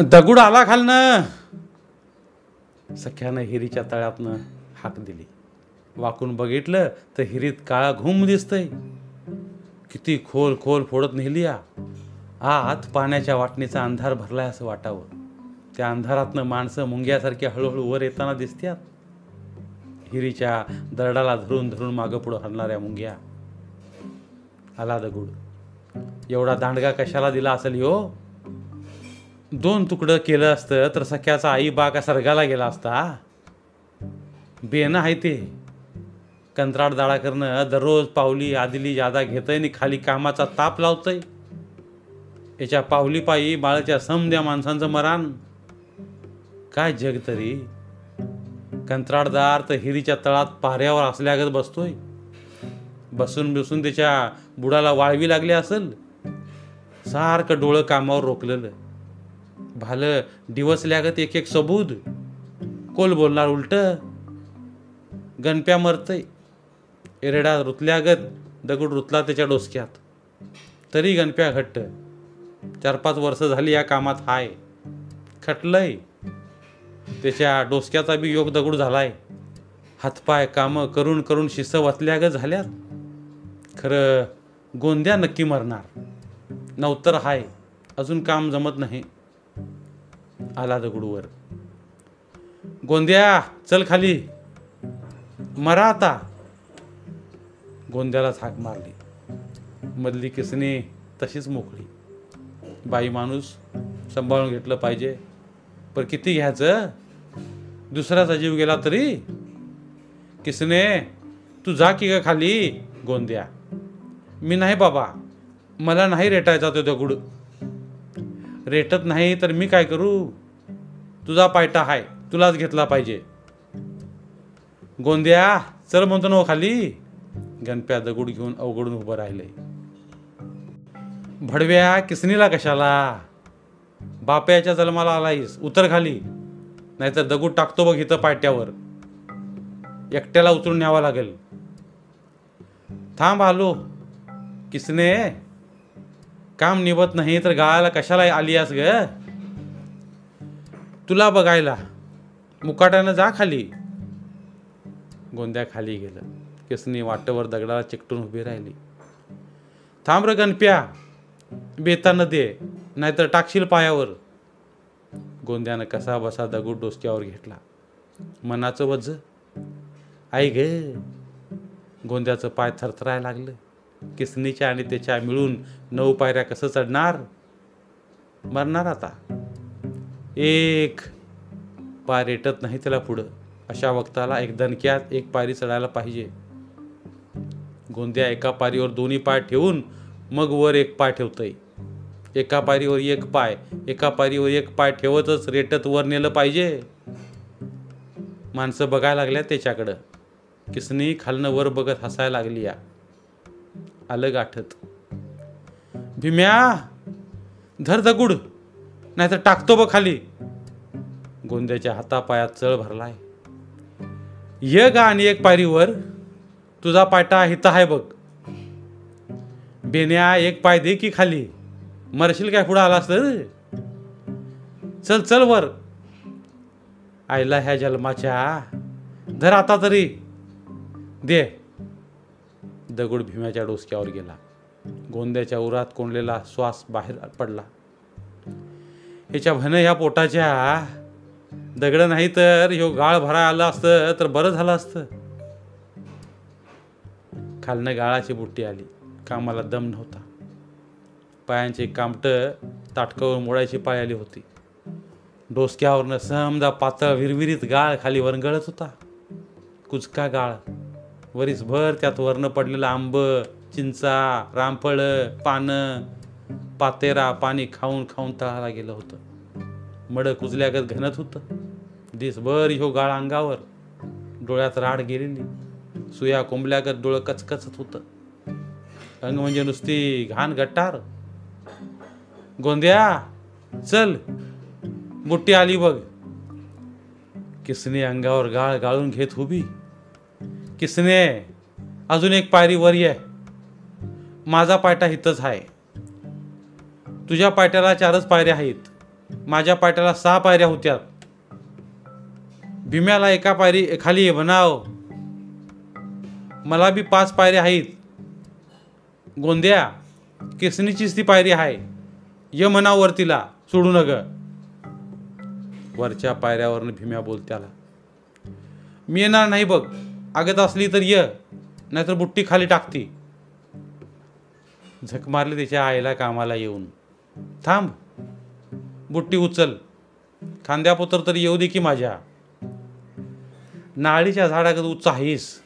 दगुड आला खालनं. सख्यानं हिरीच्या तळ्यातनं हाक दिली. वाकून बघितलं तर हिरीत काळा घुम दिसतंय. किती खोल खोल फोडत नेली आत पाण्याच्या वाटणीचा अंधार भरलाय असं वाटावं. त्या अंधारातनं माणसं मुंग्यासारखी हळूहळू वर येताना दिसत्यात. हिरीच्या दरडाला धरून धरून मागं पुढं हलणाऱ्या मुंग्या. आला दगुड. एवढा दांडगा कशाला दिला असेल हो? दोन तुकडं केलं असतं तर सख्याचा आई बा का सर्गाला गेला असता. बेनं आहे ते. कंत्राट दाडा करणं दररोज पावली आदिली जादा घेतय आणि खाली कामाचा ताप लावतय. याच्या पावलीपायी बाळाच्या समद्या माणसांचं मरान. काय जग तरी. कंत्राटदार तर हिरीच्या तळात पाऱ्यावर असल्यागत बसतोय. बसून बसून त्याच्या बुडाला वाळवी लागली असेल. सारखं डोळं कामावर रोखलेलं. भालं दिवसल्यागत एक एक सबूद कोल बोलणार उलट. गणप्या मरतय. एरडा रुतल्यागत दगड रुतला त्याच्या डोसक्यात. तरी गणप्या घट्ट. चार पाच वर्ष झाली या कामात हाय. खटलंय. त्याच्या डोसक्याचा बी योग दगड झालाय. हातपाय कामं करून करून शिस्त वाचल्यागत झाल्यात. खरं गोंद्या नक्की मरणार. नवतर हाय. अजून काम जमत नाही. आला दगडूवर गोंद्या चल खाली. मरा आता. गोंद्याला हाक मारली. मधली किसणी तशीच मोकळी. बाई माणूस सांभाळून घेतलं पाहिजे. पण किती घ्यायचं? दुसऱ्याचा जीव गेला तरी? किसने तू जा की ग खाली गोंद्या. मी नाही बाबा. मला नाही रेटायचा तो दगड रेटत नाही तर मी काय करू? तुझा पायटा हाय तुलाच घेतला पाहिजे. गोंद्या चल म्हणतो ना हो खाली. गणप्या दगड घेऊन अवघडून उभं राहिले भडव्या किसनीला कशाला? बाप्याच्या जन्माला आलायस उतर खाली. नाहीतर दगड टाकतो बघ इथं पायट्यावर. एकट्याला उतरून न्यावा लागेल. थांब आलो. किसने काम निभत नाही तर गाळाला कशाला आली ग? तुला बघायला. मुकाट्यानं जा खाली. गोंद्या खाली गेलं. केसनी वाटेवर दगडाला चिकटून उभी राहिली. थांब र गणप्या. बेतानं दे नाहीतर टाकशील पायावर. गोंद्यानं कसा बसा दगड डोसक्यावर घेतला. मनाचं वज. आई ग गोंद्याचं पाय थरथरायला लागलं. किसनीच्या आणि त्याच्या मिळून नऊ पायऱ्या कसं चढणार? मरणार आता. एक पाय रेटत नाही त्याला पुढं. अशा वक्ताला एक दणक्यात एक पायरी चढायला पाहिजे. गोंद्या एका पायरीवर दोन्ही पाय ठेवून मग वर एक पाय ठेवतय. एका पायरीवर एक पाय एका पायरीवर एक पाय ठेवतच रेटत वर नेलं पाहिजे. माणसं बघायला लागल्या त्याच्याकडं. किसनी खालनं वर बघत हसायला लागली या आलं गाठत भीम्या धर दगुड नाहीतर टाकतो बघ खाली. गोंद्याच्या हातापायात चळ भरलाय. ये गा आणि एक पायरीवर तुझा पायटा हिता आहे बघ. बेन्या एक पाय दे की खाली. मरशील काय पुढं आलास तर? चल चल वर. आईला ह्या जन्माच्या. धर आता तरी. दे. दगड भीम्याच्या डोसक्यावर गेला. गोंद्याच्या उरात कोंडलेला श्वास बाहेर पडला. ह्याच्या भन ह्या पोटाच्या दगड नाही तर ह्यो गाळ भरा आलं असतं तर बरं झालं असतं. खालनं गाळाची बुट्टी आली. कामाला दम नव्हता. पायांचे कामट ताटकावर मोडायची पाय आली होती. डोसक्यावरनं समजा पातळ विरविरीत गाळ खाली वरंगळत होता. कुचका गाळ. वरीसभर त्यात वर्ण पडलेलं आंब चिंचा रामफळ पानं पातेरा पाणी खाऊन खाऊन तळाला गेलं होतं. मड कुजल्यागत घनत होतं. दिसभर ह्यो गाळ अंगावर डोळ्यात राड गेलेली. सुया कोंबल्यागत डोळं कचकचत होतं. अंग म्हणजे नुसती घाण गट्टार. गोंद्या चल बुट्टी आली बघ. किसने अंगावर गाळ गाळून घेत उभी. किसने? अजून एक पायरी वर ये. माझा पायटा इथंच आहे तुझ्या पायट्याला चारच पायऱ्या आहेत माझ्या पायट्याला सहा पायऱ्या होत्या. भीम्याला एका पायरी खाली म्हणाव. मला बी पाच पायऱ्या आहेत गोंद्या किसनीचीच ती पायरी आहे य म्हणाव वरतीला सोडू नग. वरच्या पायऱ्यावरनं भीम्या बोलत्याला. मी येणार नाही बघ. आगत असली तर ये नाहीतर बुट्टी खाली टाकती. झक मारली त्याच्या आईला कामाला येऊन. थांब बुट्टी उचल. खांद्यापोतर तरी येऊ दे की माझ्या. नाळीच्या झाडाकडे उच्च आहेस.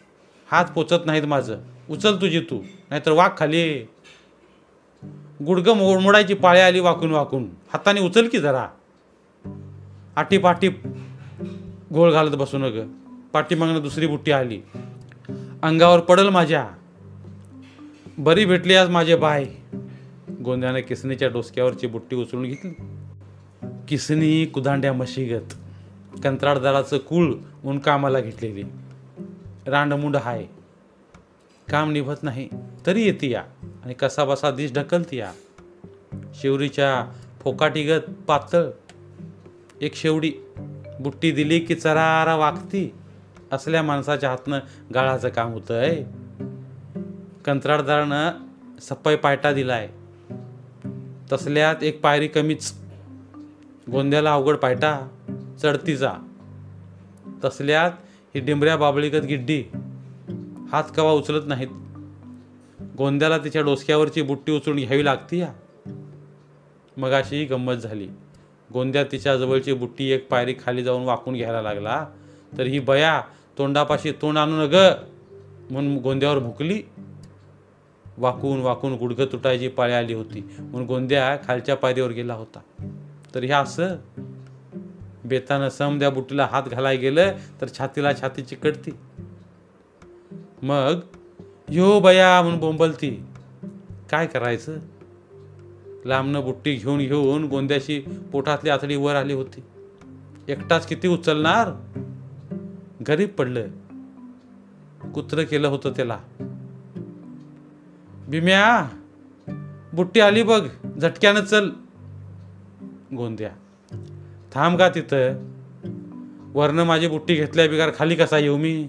हात पोचत नाहीत माझं. उचल तुझी तू नाहीतर वाघ खाली गुडगं मोडमोडायची पाळे पाळी आली वाकून वाकून. हाताने उचल की जरा. आटीपाटी घोळ घालत बसू नग. पाठीमागनं दुसरी बुट्टी आली. अंगावर पडल माझ्या. बरी भेटली आज माझे बाय. गोंध्याने किसनीच्या डोसक्यावरची बुट्टी उचलून घेतली. किसनी कुदांड्या मशीगत. कंत्राटदाराचं कुळ म्हणून कामाला घेतलेली. रांडमुंड हाय. काम निभत नाही. तरी येते या. आणि कसाबसा दिस ढकलती या. शेवरीच्या फोकाटीगत पातळ. एक शेवडी. बुट्टी दिली की चरारा वागती. असल्या माणसाच्या हातनं गाळाचं काम होतंय कंत्राटदारानं सप्पाई पायटा दिलाय. तसल्यात एक पायरी कमीच. गोंद्याला अवघड पायटा चढतीचा. तसल्यात ही डिंबऱ्या बाबळीगत गिड्डी हात कवा उचलत नाहीत. गोंद्याला तिच्या डोसक्यावरची बुट्टी उचलून घ्यावी लागती या. मग अशी गंमत झाली. गोंद्या तिच्या जवळची बुट्टी एक पायरी खाली जाऊन वाकून घ्यायला लागला तर ही बया तोंडापाशी तोंड आणू न ग म्हणून गोंद्यावर भुकली. वाकून वाकून गुडघं तुटायची पाळी आली होती. म्हणून गोंद्या खालच्या पायरीवर गेला होता. तर हे असं बेतानं सम द्या बुट्टीला हात घालाय गेलं तर छातीला छाती चिकटती. मग यो बया म्हणून बोंबलती. काय करायचं? लांबनं बुट्टी घेऊन घेऊन गोंद्याची पोटातली आतडी वर आली होती. एकटाच किती उचलणार? गरीब पडलं. कुत्र केलं होतं त्याला. भीम्या बुट्टी आली बघ झटक्यानं चल. गोंद्या. थांब का तिथं. वरनं माझी बुट्टी घेतल्या बिगार खाली कसा येऊ मी?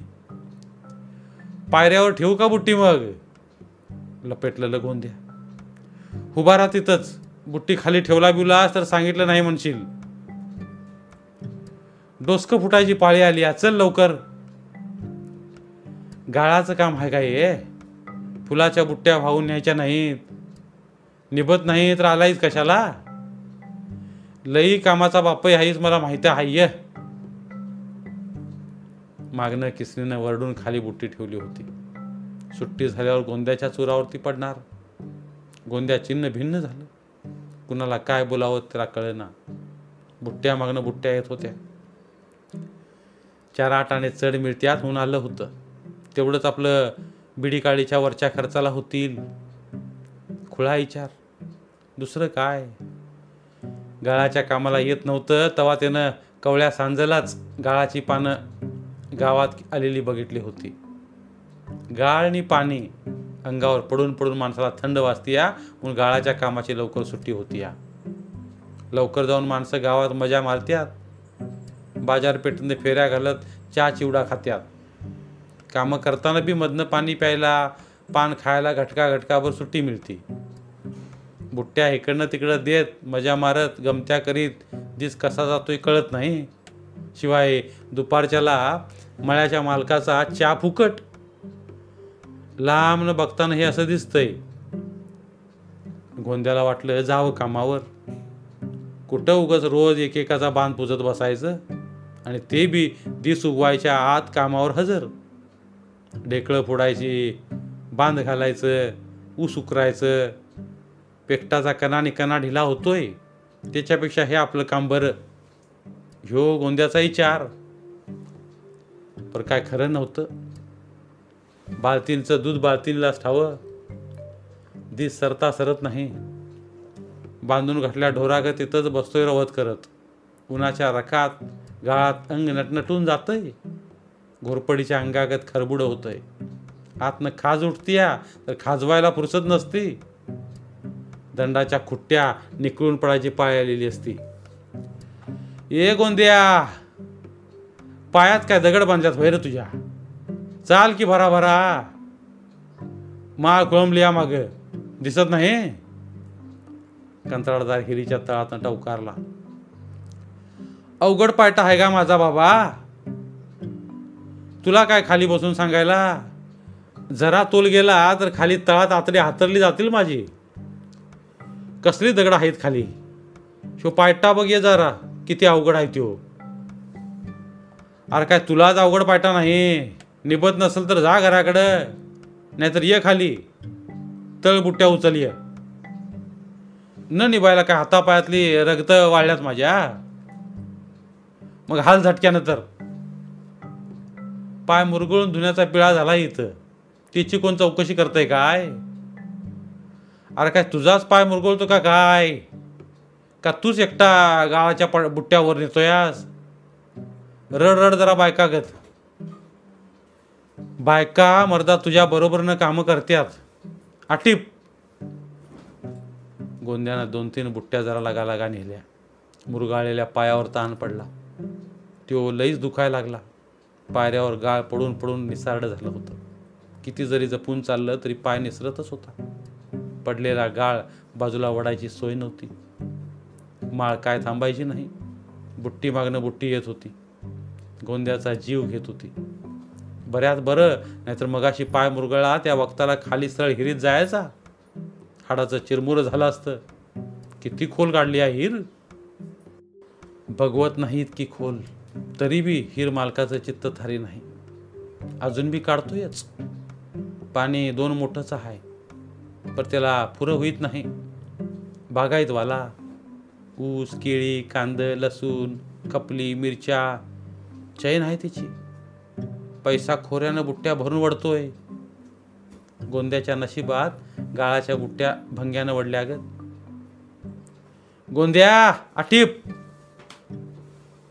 पायऱ्यावर ठेवू का बुट्टी मग? लपेटलेलं गोंद्या. उभा राहा तिथंच. बुट्टी खाली ठेवला बिवलास तर सांगितलं नाही म्हणशील. डोसकं फुटायची पाळी आली या चल लवकर. गाळाचं काम आहे काय हे? फुलाच्या बुट्ट्या वाहून न्यायच्या नाहीत. निभत नाही तर आलायच कशाला? लई कामाचा बापही आहेच मला माहिती आहे ये. मागणं किसनीनं वरडून खाली बुट्टी ठेवली होती. सुट्टी झाल्यावर गोंद्याच्या चुरावरती पडणार. गोंद्या चिन्ह भिन्न झालं. कुणाला काय बोलावं त्याला कळेना. बुट्ट्या मागणं बुट्ट्या येत होत्या. चार आठ आणे चढ मिळत्यात होऊन आलं होतं. तेवढंच आपलं बिडी काळीच्या वरच्या खर्चाला होतील. खुळा विचार. दुसरं काय? गाळाच्या कामाला येत नव्हतं तेव्हा त्यानं कवळ्या सांजलाच गाळाची पानं गावात आलेली बघितली होती. गाळ आणि पाणी अंगावर पडून पडून माणसाला थंड वाजते या म्हणून गाळाच्या कामाची लवकर सुट्टी होती या लवकर जाऊन माणसं गावात मजा मारत्यात. बाजारपेठेमध्ये फेऱ्या घालत चहा चिवडा खात्यात. कामं करताना बी मधनं पाणी प्यायला पान खायला घटका घटकाभर सुट्टी मिळते. बुट्ट्या इकडनं तिकडं देत मजा मारत गमत्या करीत दिस कसा जातोय कळत नाही. शिवाय दुपारच्याला मळ्याच्या मालकाचा चहा फुकट. लांबनं बघताना हे असं दिसतंय. गोंद्याला वाटलं जावं कामावर. कुठं उगच रोज एकेकाचा बांध पुजत बसायचं? आणि ते बी दिस उगवायच्या आत कामावर हजर. ढेकळं फोडायची बांध घालायचं ऊस उकरायचं. पेकटाचा कणा आणि कणा ढिला होतोय. त्याच्यापेक्षा हे आपलं काम बरं. ह्यो गोंद्याचाही चार पर काय खरं नव्हतं. बालतीनचं दूध बालतीनलाच ठावं. दिस सरता सरत नाही. बांधून घातल्या ढोरागत तिथंच बसतोय रवत करत. उन्हाच्या रकात गाळात अंग नटनटून जातंय. घोरपडीच्या अंगागत खरबुडं होतंय. आतनं खाज उठतीया तर खाजवायला फुरसत नसती. दंडाच्या खुट्ट्या निकळून पडायची पाय आलेली असती. ये गोंदिया पायात काय दगड बांधल्यात होय रे तुझ्या? चाल की भरा भरा. माळ खोळंबली या माग. दिसत नाही? कंत्राटदार हिरीच्या तळात टवकारला. अवघड पायटा आहे का माझा बाबा? तुला काय खाली बसून सांगायला? जरा तोल गेला तर खाली तळात आतडी हातरली जातील माझी. कसली दगड आहेत खाली? शो पायटा बघ ये जरा किती अवघड आहे त्यो. अरे काय तुलाच अवघड पायटा नाही? निबत नसेल तर जा घराकडं नाहीतर ये खाली. तळबुट्ट्या उचल ये. न निभायला काय हातापायातली रगत वाळल्यात माझ्या? मग हाल झटक्यानं तर. पाय मुरगळून धुण्याचा पिळा झाला इथं. तिची कोण चौकशी करतय काय? अरे काय तुझाच पाय मुरगळतो का काय? का तूच एकटा गावाच्या प बुट्ट्यावर नेतोयास? रड रड जरा बायका गत. बायका मर्दा तुझ्या बरोबरनं कामं करत्यात. आटीप. गोंद्यानं दोन तीन बुट्ट्या जरा लागा लागा नेल्या. मुरगाळलेल्या पायावर ताण पडला. तो लईच दुखायला लागला. पायऱ्यावर गाळ पडून पडून निसारडं झालं होतं. किती जरी जपून चाललं तरी पाय निसरतच होता. पडलेला गाळ बाजूला वडायची सोय नव्हती. माळ काय थांबायची नाही. बुट्टी मागणं बुट्टी येत होती. गोंद्याचा जीव घेत होती. बऱ्याच बरं नाहीतर मगाशी पाय मुरगळा त्या वक्ताला खाली स्थळ हिरीत जायचा. हाडाचं चिरमुरं झालं असतं. किती खोल काढली आहे हिर. बघवत नाही इतकी खोल तरी बी हिर मालकाचं चित्त थारी नाही. अजून बी काढतोयच. पाणी दोन मोठंच आहे पण त्याला पुरं होईत नाही. बागायतवाला ऊस केळी कांद लसूण कपली मिरच्या चैन आहे त्याची पैसा खोऱ्यानं बुट्ट्या भरून वडतोय. गोंद्याच्या नशिबात गाळाच्या बुट्ट्या भंग्यानं वडल्या गोंद्या आटीप!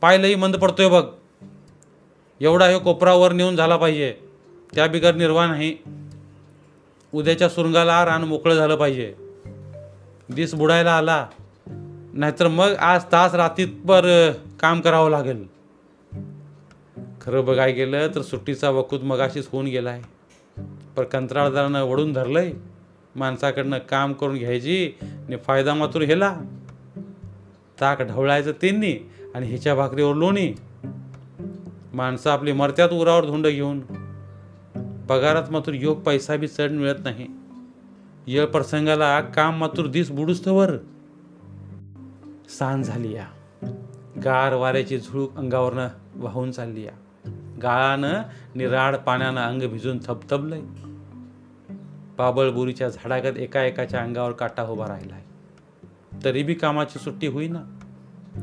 पाय मंद पडतोय बघ. एवढा हे कोपरावर नेऊन झाला पाहिजे. त्या बिगर निर्वाह नाही उद्याच्या सुरुंगाला रान मोकळं झालं पाहिजे. दिस बुडायला आला. नाहीतर मग आज तास रात्रीपर काम करावं लागेल. खरं बघाय गेलं तर सुट्टीचा वकूत मगाशीच होऊन गेलाय. पण कंत्राटदारानं वडून धरलंय. माणसाकडनं काम करून घ्यायची आणि फायदा मात्र हेला. ताक ढवळायचं त्यांनी. आणि हिच्या भाकरीवर लोणी. माणसं आपली मरत्यात उरावर धुंड घेऊन पगारात मात्र योग पैसा बी चढ मिळत नाही. येळ प्रसंगाला काम मात्र दिस बुडुस्तवर सांज झाली या. गार वाऱ्याची झुळूक अंगावरनं वाहून चालली या. गाळानं निराड पाण्यानं अंग भिजून थपथपलंय बाबळबुरीच्या झाडागत एका एकाच्या अंगावर काटा उभा राहिलाय. तरी बी कामाची सुट्टी होईना.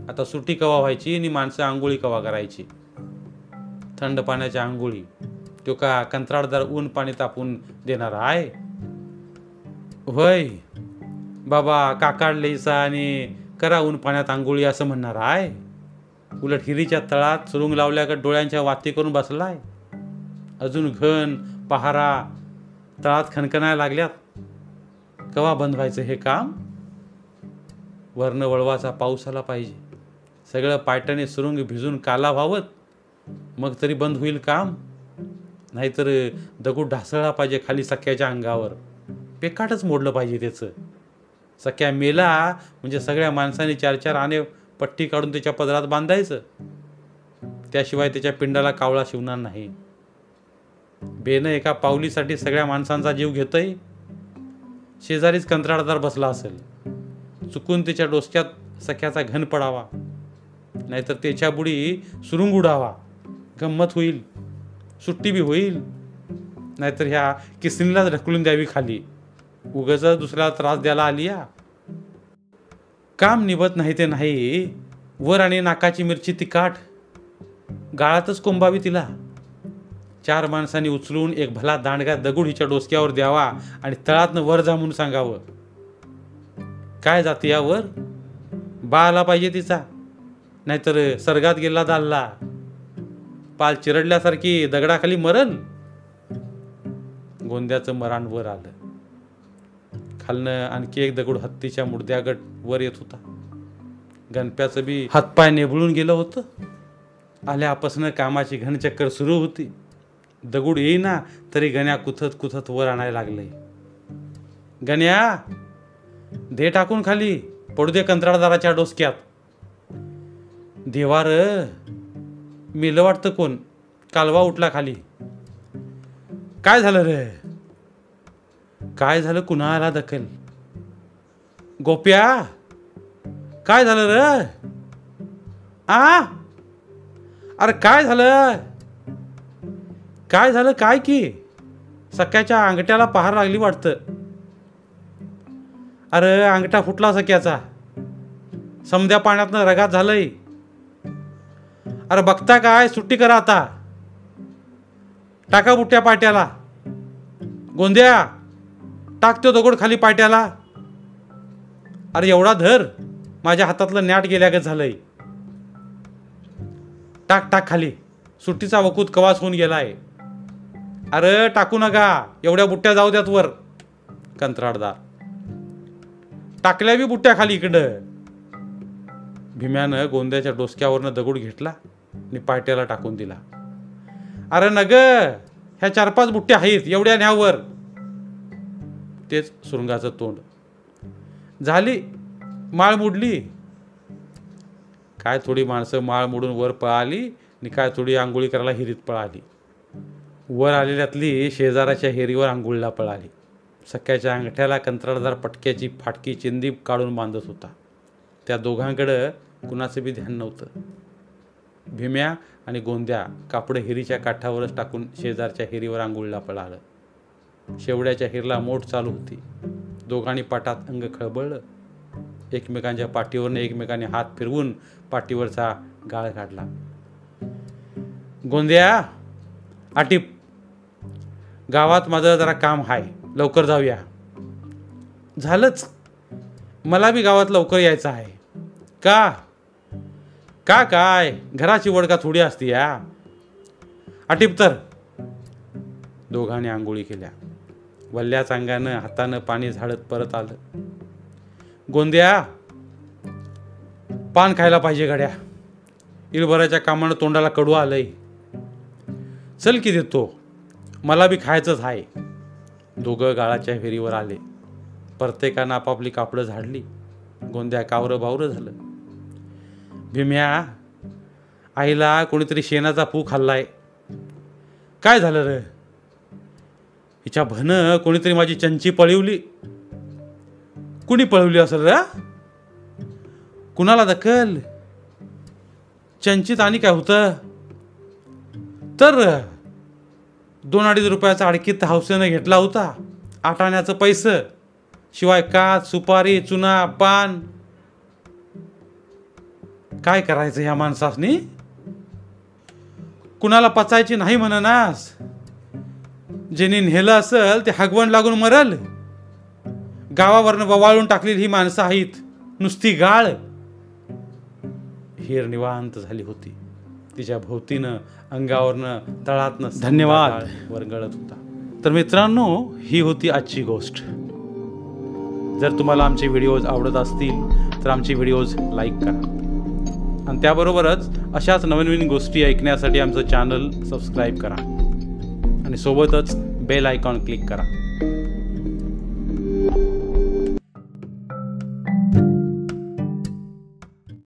आता सुट्टी कवा व्हायची आणि माणसं आंघोळी कवा करायची? थंड पाण्याच्या आंघोळी. तो का कंत्राटदार ऊन पाणी तापून देणार आहे? होय. बाबा काकाडलेसा आणि करा ऊन पाण्यात आंघोळी असं म्हणणार आहे. उलट हिरीच्या तळात सुरुंग लावल्याकडे डोळ्यांच्या वाती करून बसलाय? अजून घन पहारा तळात खणखणायला लागल्यात. कवा बंद व्हायचं हे काम? वर्ण वळवाचा पाऊस आला पाहिजे. सगळं पायटाने सुरुंग भिजून काला व्हावत मग तरी बंद होईल काम. नाहीतर दगड ढासळला पाहिजे खाली सख्याच्या अंगावर. पेकाटच मोडलं पाहिजे त्याचं. सख्या मेला म्हणजे सगळ्या माणसाने चार चार आणे पट्टी काढून त्याच्या पदरात बांधायचं. त्याशिवाय त्याच्या पिंडाला कावळा शिवणार नाही. बेनं एका पावलीसाठी सगळ्या माणसांचा जीव घेतोय. शेजारीच कंत्राटदार बसला असेल. चुकून त्याच्या डोसक्यात सख्याचा घन पडावा. नाहीतर त्याच्या बुडी सुरुंग उडावा. गंमत होईल. सुट्टी बी होईल. नाहीतर ह्या किसनीलाच ढकलून द्यावी खाली. उगच दुसऱ्याला त्रास द्यायला आली या काम निभत नाही ते नाही. वर आणि नाकाची मिरची तिकाट गाळातच कोंबावी तिला. चार माणसांनी उचलून एक भला दांडगा दगड हिच्या डोसक्यावर द्यावा आणि तळातनं वर जा म्हणून सांगावं. काय जाते यावर? बा आला पाहिजे तिचा. नाहीतर सर्गात गेला दालला. पाल चिरडल्यासारखी दगडाखाली मरण. गोंद्याचं मरण वर आलं. खालनं आणखी एक दगड हत्तीच्या मुडद्यागट वर येत होता. गणप्याचं बी हातपाय नेबळून गेलं होतं. आल्यापासनं कामाची घनचक्कर सुरू होती. दगड येईना तरी गण्या कुथत कुथत वर आणायला लागलंय. गण्या! दे टाकून खाली. पडू दे कंत्राटदाराच्या डोसक्यात. देवार मेलं वाटतं कोण? कालवा उठला खाली. काय झालं रे? काय झालं कुणाला दखल? गोप्या काय झालं रे? आ? अरे काय झालं? काय झालं? काय की? सकाळच्या अंगठ्याला पहार लागली वाटतं. अरे अंगठा फुटला सख्याचा समद्या पाण्यातनं रगात झालंय. अरे बघता काय? सुट्टी करा आता. टाका बुट्ट्या पाट्याला. गोंद्या टाकतो दगड खाली पाट्याला. अरे एवढा धर. माझ्या हातातलं नॅट गेल्यागत झालंय. टाक टाक खाली. सुट्टीचा वकूत कवास होऊन गेलाय. अरे टाकू नका. एवढ्या बुट्ट्या जाऊ द्यात वर. कंत्राटदार. टाकल्या बी बुट्ट्या खाली इकडं. भीम्यानं गोंद्याच्या डोसक्यावरनं दगड घेतला आणि पाट्याला टाकून दिला. अरे नग ह्या चार पाच बुट्ट्या आहेत एवढ्या न्यावर. तेच सुरुंगाचं तोंड. झाली माळ मुडली. काय थोडी माणसं माळ मोडून वर पळाली आणि काय थोडी आंघोळी करायला हिरीत पळाली. वर आलेल्यातली शेजाराच्या हेरीवर आंघोळीला पळाली. सख्याच्या अंगठ्याला कंत्राटदार पटक्याची फाटकी चिंदी काढून बांधत होता. त्या दोघांकडं कुणाचं बी ध्यान नव्हतं. भीम्या आणि गोंद्या कापडं हिरीच्या काठावरच टाकून शेजारच्या हिरीवर आंघोळीला पळालं शेवड्याच्या हिरला मोठ चालू होती. दोघांनी पाटात अंग खळबळलं. एकमेकांच्या पाठीवरनं एकमेकांनी हात फिरवून पाठीवरचा गाळ काढला. गोंद्या आटीप. गावात माझं जरा काम आहे लवकर जाऊया. झालंच. मला बी गावात लवकर यायचं आहे. का? का काय? घराची वडका थोडी असती या. अटीप तर. दोघांनी आंघोळी केल्या. वल्ल्या चांगानं हातानं पाणी झाडत परत आलं. गोंद्या पान खायला पाहिजे घड्या इलभराच्या कामानं तोंडाला कडू आलंय. चल की देतो. मला बी खायचंच आहे. दोघं गाळाच्या फेरीवर आले. प्रत्येकानं आपापली कापडं झाडली. गोंद्या कावरं बावरं झालं. भीम्या आईला कोणीतरी शेणाचा पू खाल्लाय. काय झालं रे? हिच्या भनं कोणीतरी माझी चंची पळवली. कुणी पळवली असेल रे कुणाला दखल? चंचीत आणि काय होतं? तर दोन अडीच रुपयाचा अडकीत हौसेनं घेतला होता. आटाण्याचं पैसं शिवाय काच सुपारी चुना पान. काय करायचं ह्या माणसासनी? कुणाला पचायची नाही म्हणनास. ज्यांनी नेलं असेल ते हगवण लागून मरल. गावावरनं ववाळून टाकलेली ही माणसं आहेत नुसती गाळ. हिर निवांत झाली होती. तिच्या भोवतीनं अंगावरनं तळातनं धन्यवाद. वरगळत होता. तर मित्रांनो ही होती आजची गोष्ट. जर तुम्हाला आमचे व्हिडिओज आवडत असतील तर आमचे व्हिडिओज लाईक करा. आणि त्याबरोबरच अशाच नवीन नवीन गोष्टी ऐकण्यासाठी आमचं चॅनल सबस्क्राईब करा. आणि सोबतच बेल आयकॉन क्लिक करा.